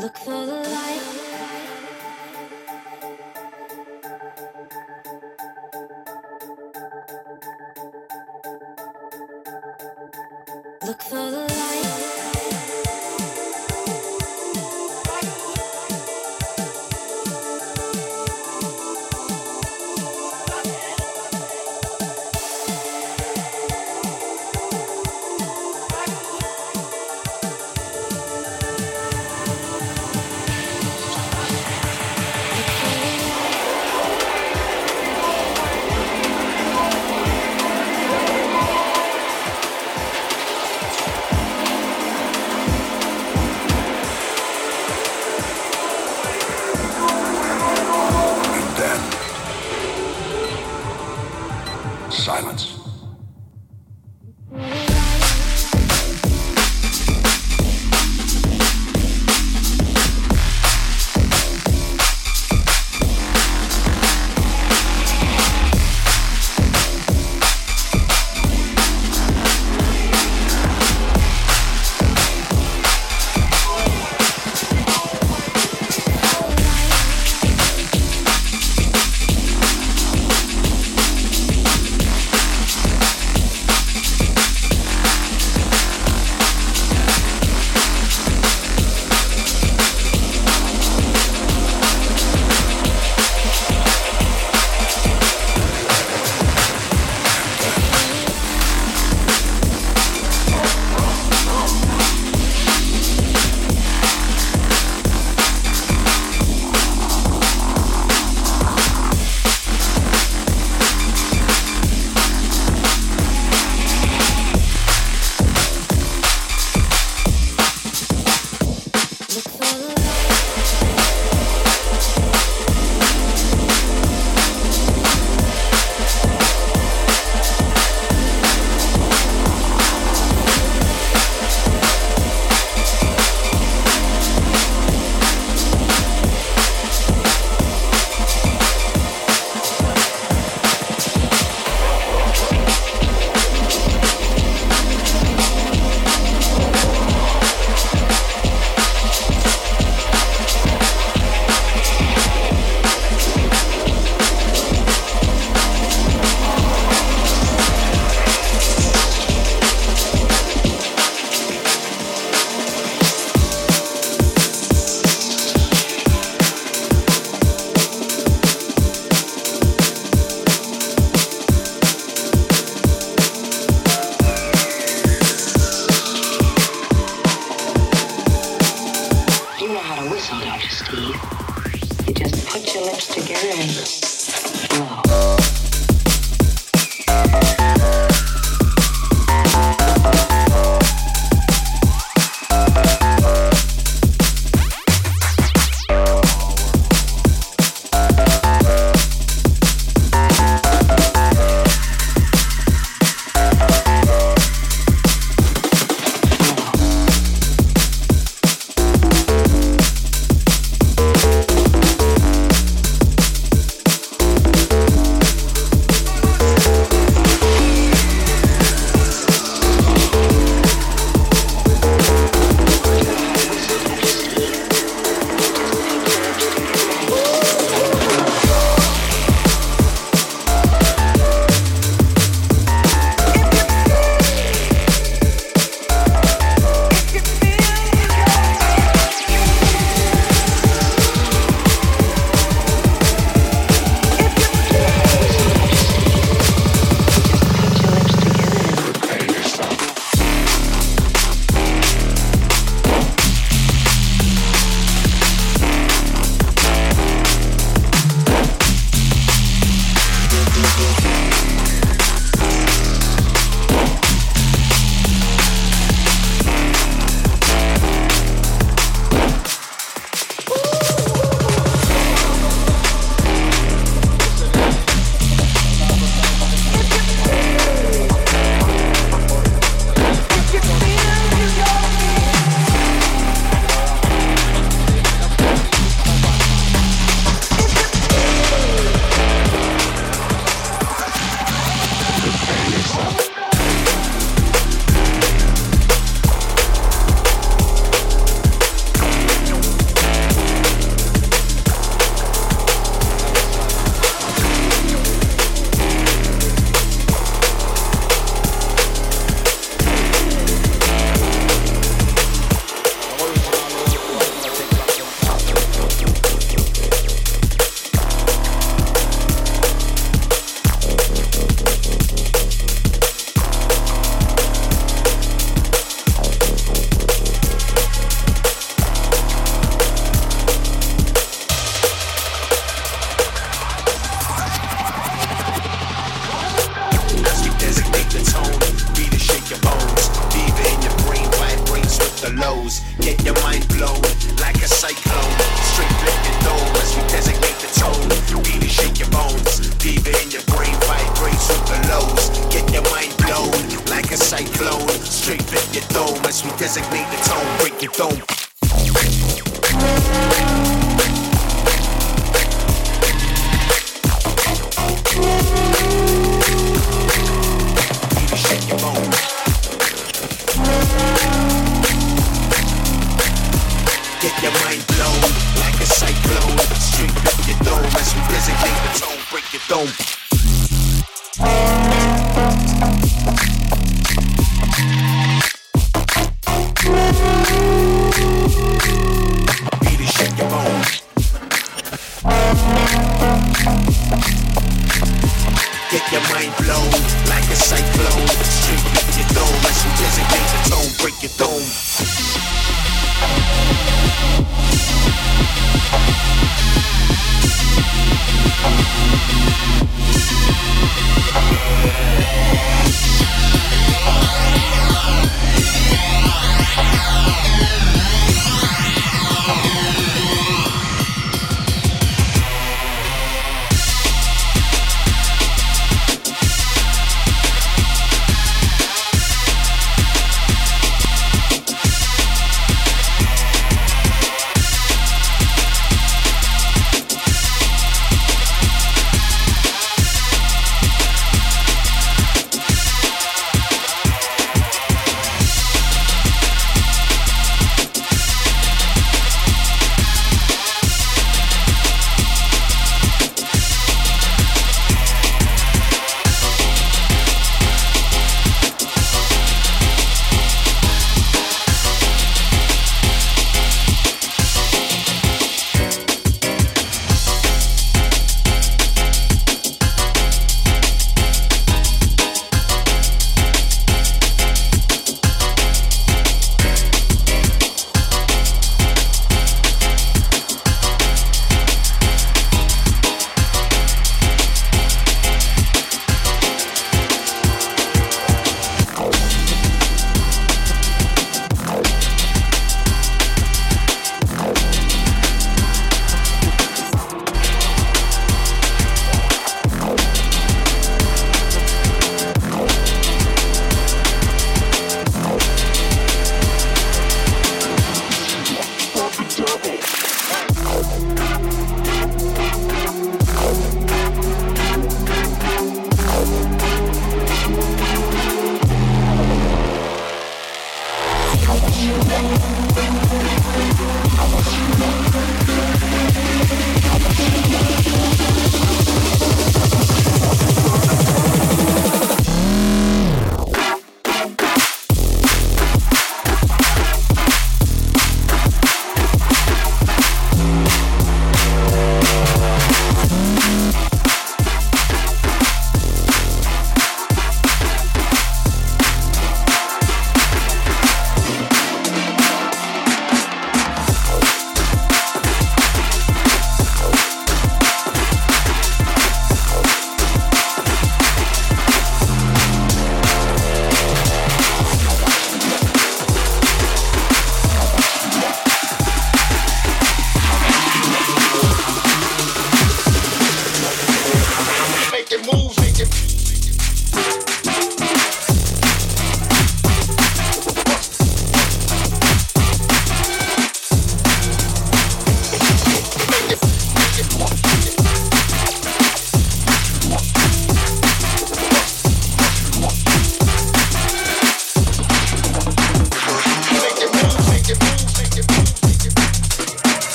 Look for the light.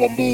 Power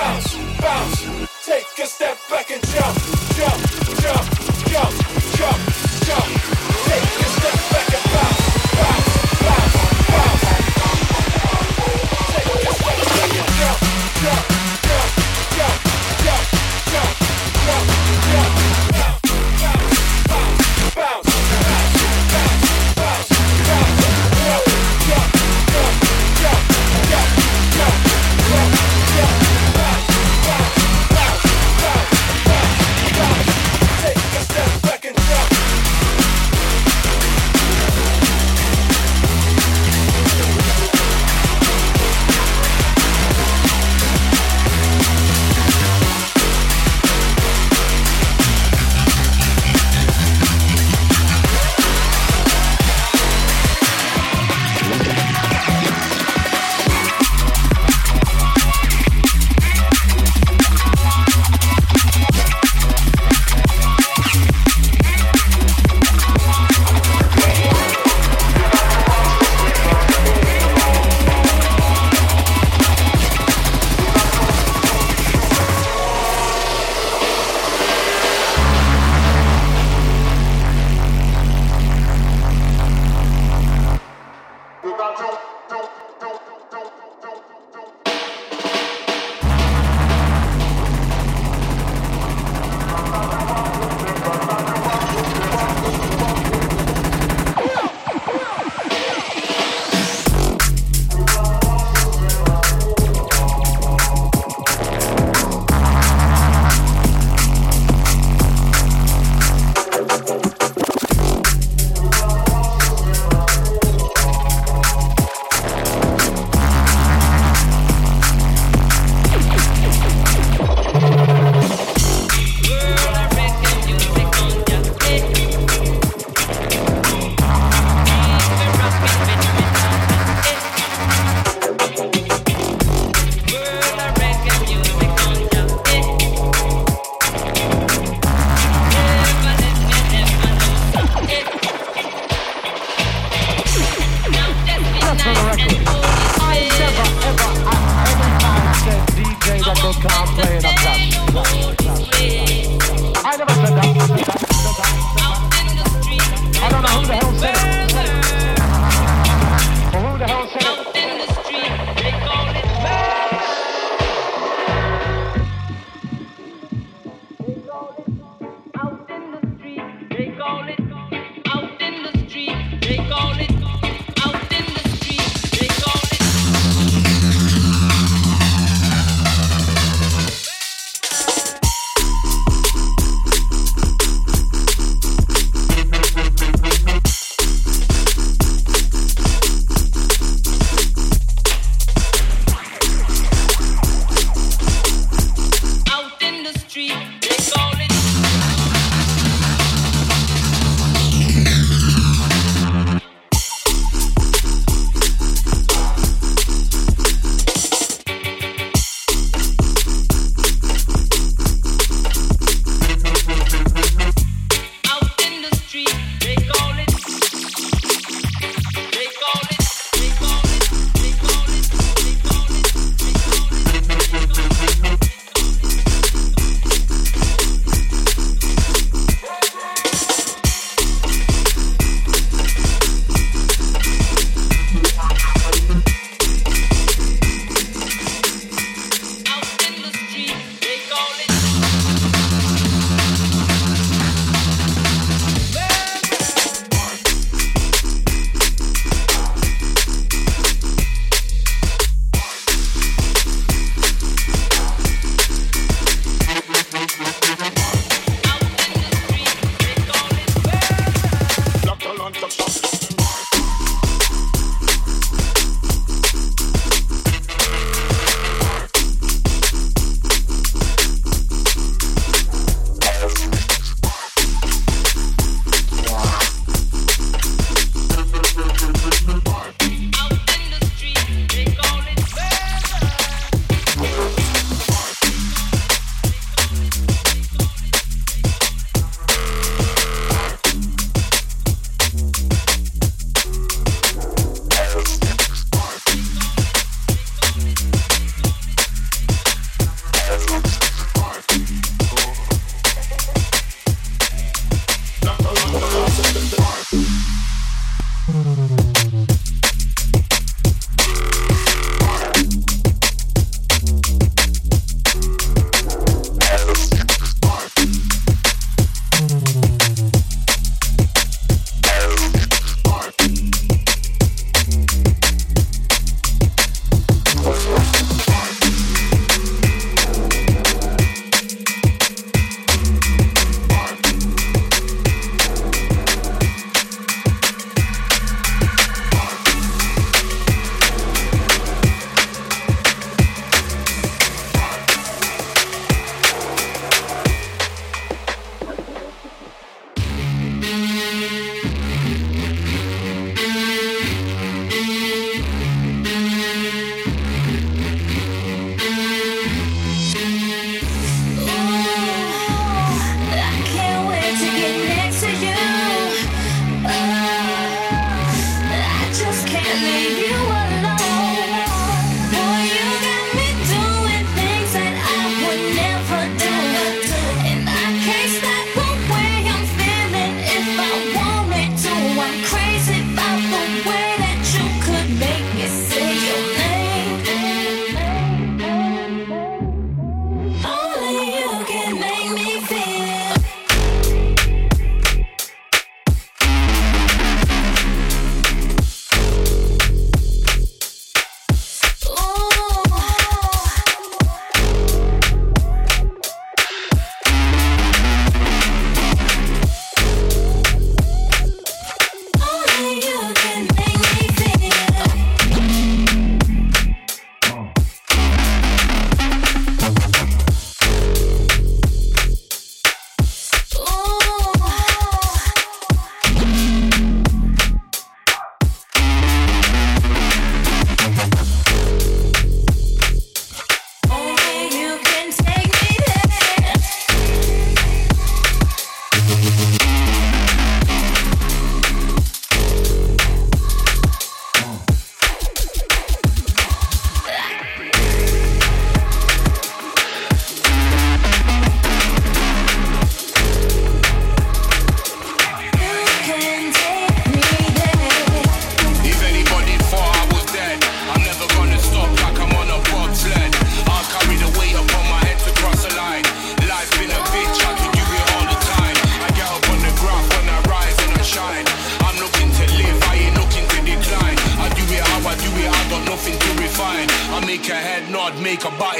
bounce, bounce.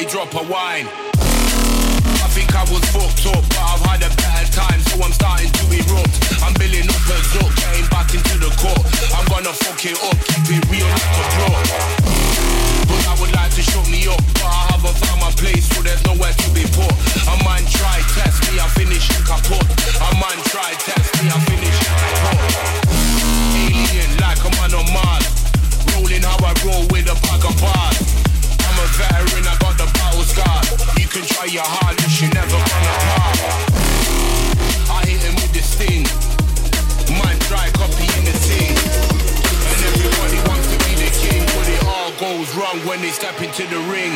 mighty drop of wine. I think I was fucked up, but I've had a better time, so I'm starting to erupt. I'm building up a zuck, getting back into the court. I'm gonna fuck it up, keep it real like a drop. But I would like to shut me up, but I haven't found my place, so there's nowhere to be put. A man try, test me, I finish kaput. A man try, test me, I finish kaput. Alien like a man on Mars, rolling how I roll with a pack of bars veteran, I got the battle scar. You can try your hardest, you're never gonna par. I hit him with this thing. Man try copying the thing. And everybody wants to be the king, but it all goes wrong when they step into the ring.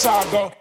saga.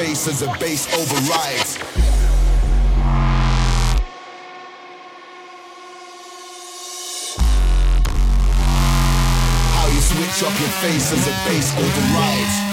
face as the bass overrides. How you switch up your face as the bass overrides.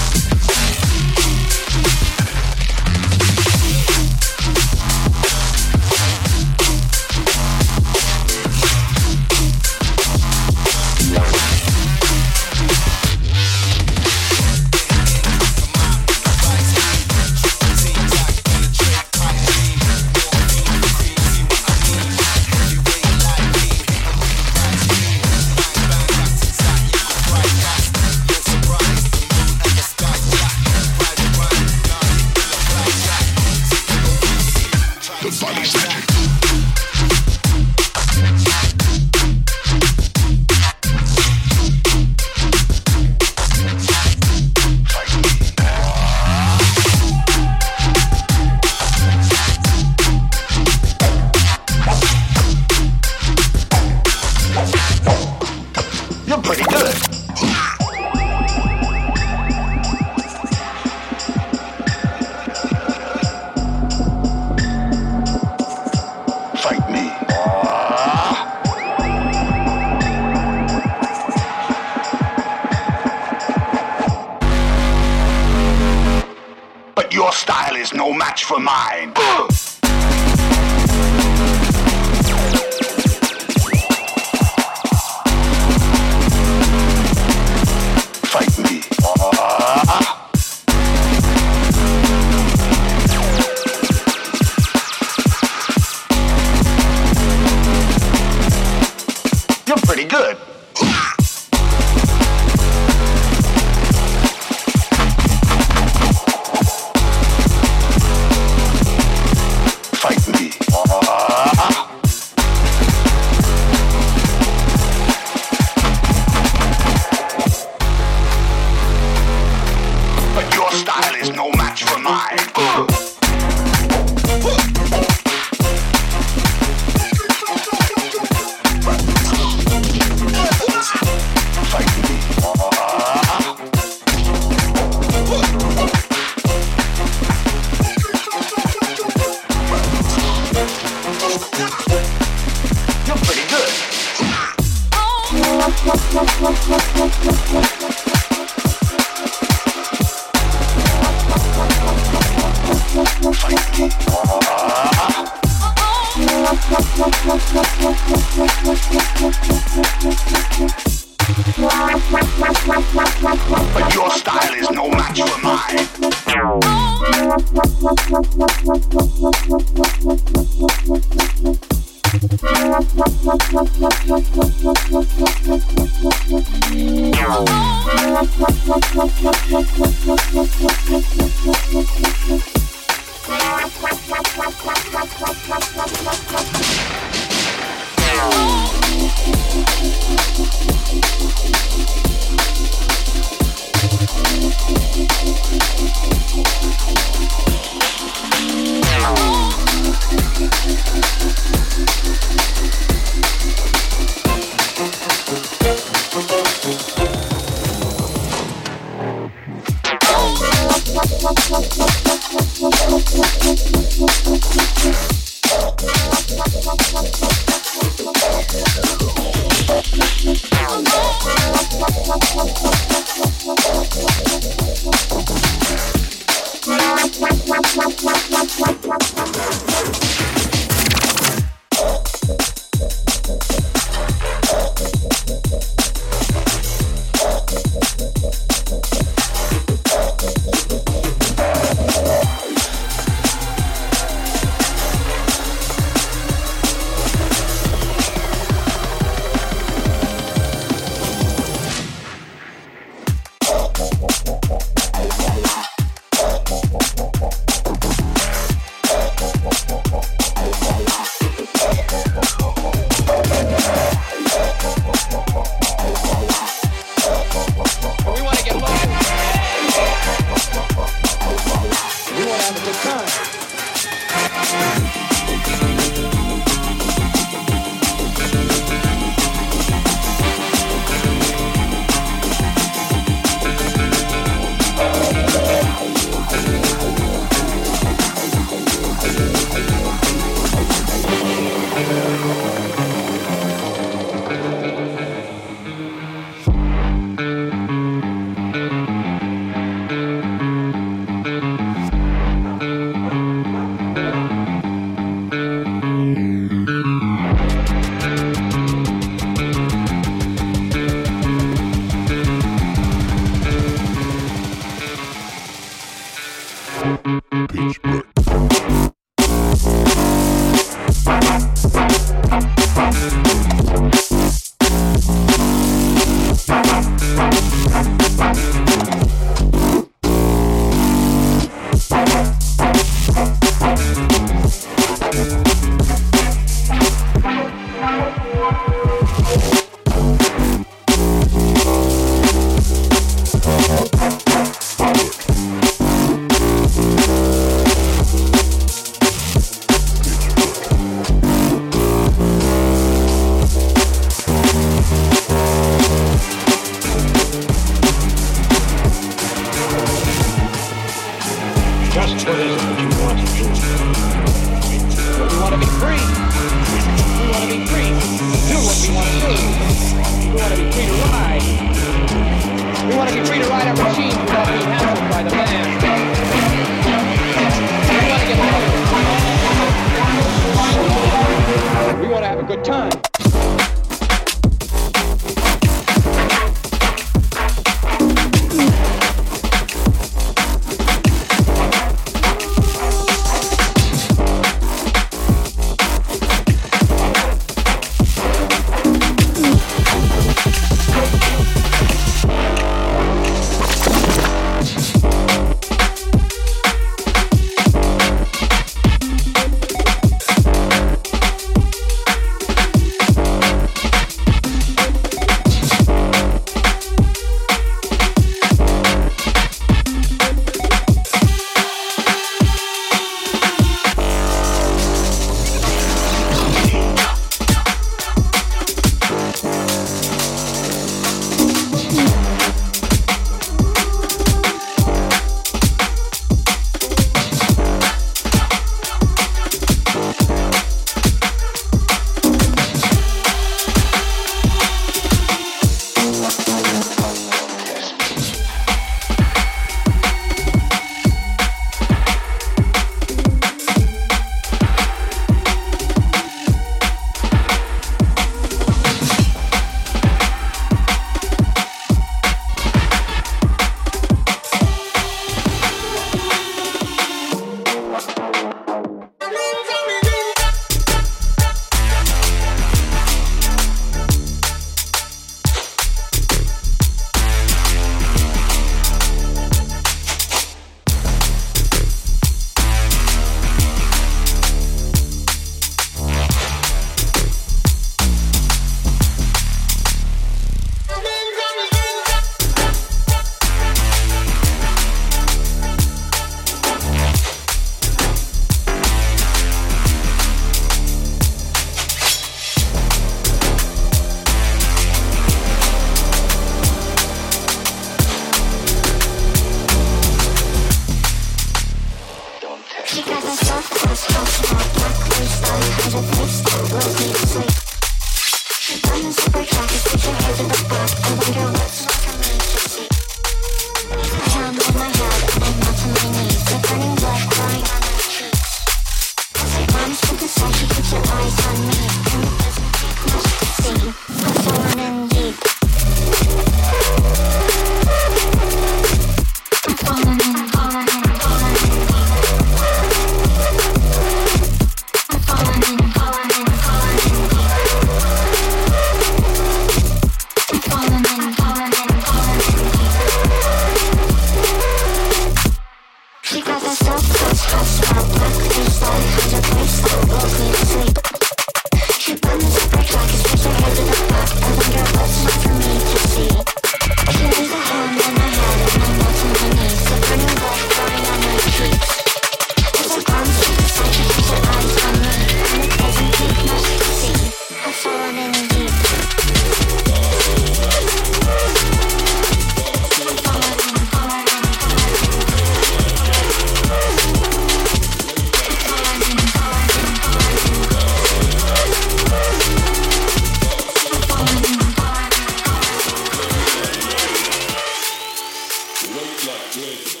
with.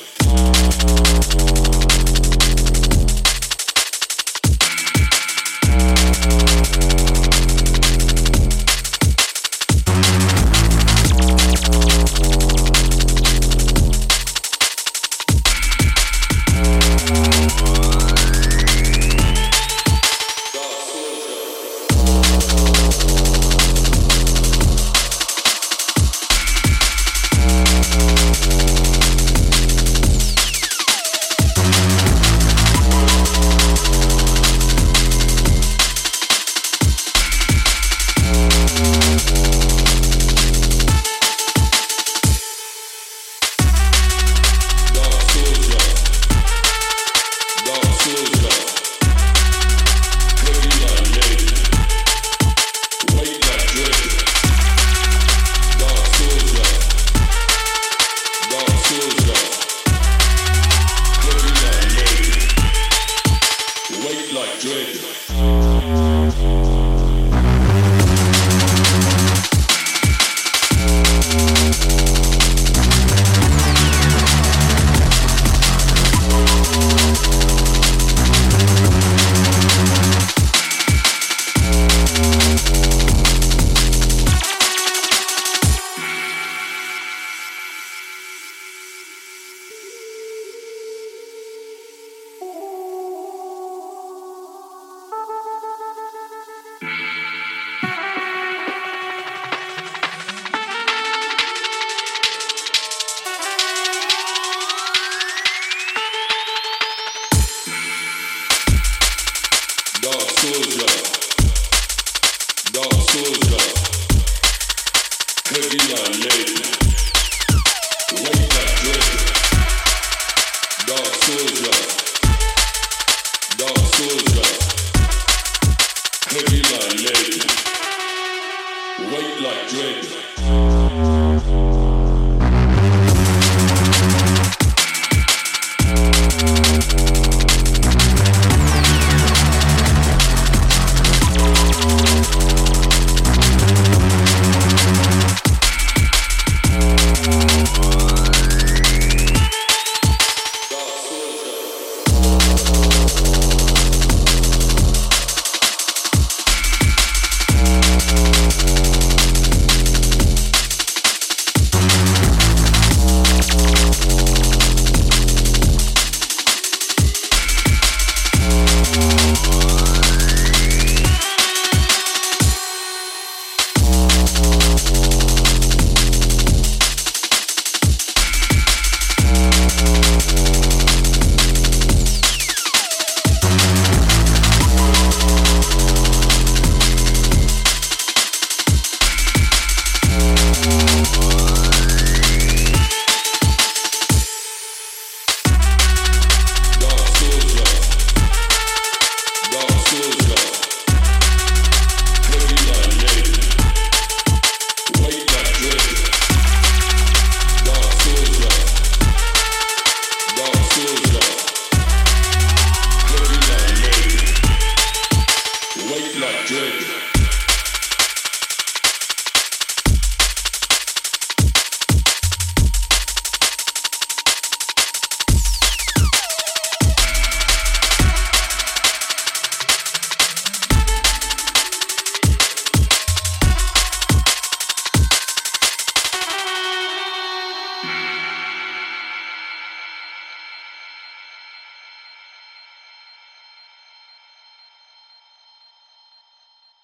good.